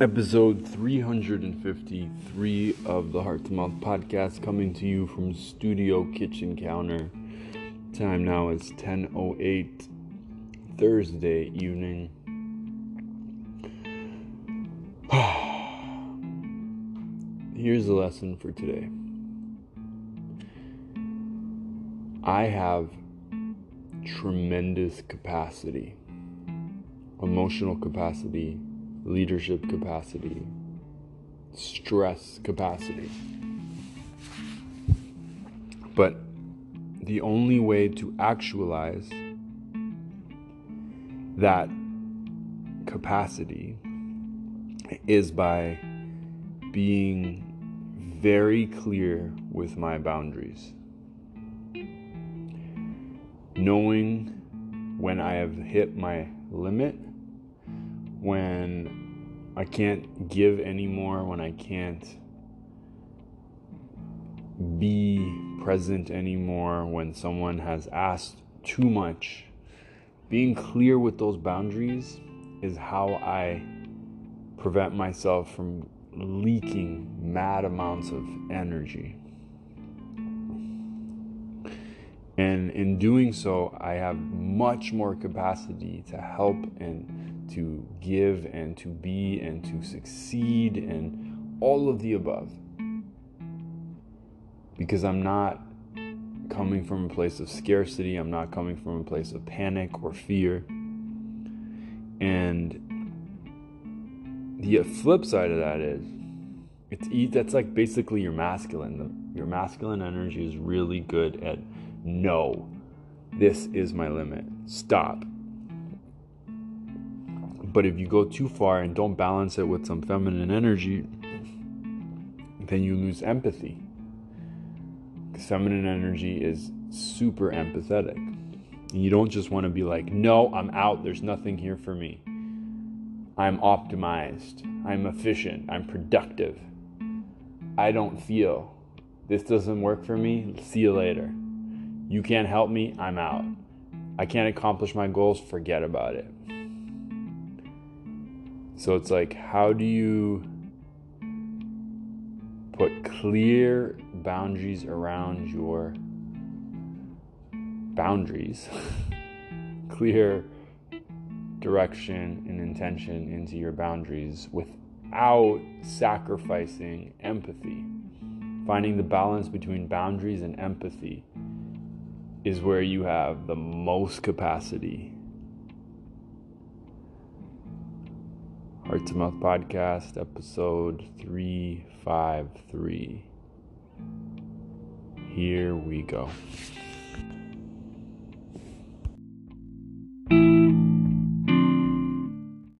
Episode 353 of the Heart to Mouth podcast coming to you from Studio Kitchen Counter. Time now is 10:08 Thursday evening. Here's the lesson for today. I have tremendous capacity, emotional capacity, leadership capacity, stress capacity. But the only way to actualize that capacity is by being very clear with my boundaries. Knowing when I have hit my limit, when I can't give anymore, when I can't be present anymore, when someone has asked too much. Being clear with those boundaries is how I prevent myself from leaking mad amounts of energy. And in doing so, I have much more capacity to help and to give and to be and to succeed and all of the above. Because I'm not coming from a place of scarcity, I'm not coming from a place of panic or fear. And the flip side of that is it's that's like basically your masculine. The, your masculine energy is really good at no, this is my limit. Stop. But if you go too far and don't balance it with some feminine energy, then you lose empathy. Because feminine energy is super empathetic. You don't just want to be like, no, I'm out. There's nothing here for me. I'm optimized. I'm efficient. I'm productive. I don't feel. This doesn't work for me. See you later. You can't help me. I'm out. I can't accomplish my goals. Forget about it. So it's like, how do you put clear boundaries around your boundaries? clear direction and intention into your boundaries without sacrificing empathy. Finding the balance between boundaries and empathy is where you have the most capacity. Heart to Mouth Podcast, episode 353. Here we go.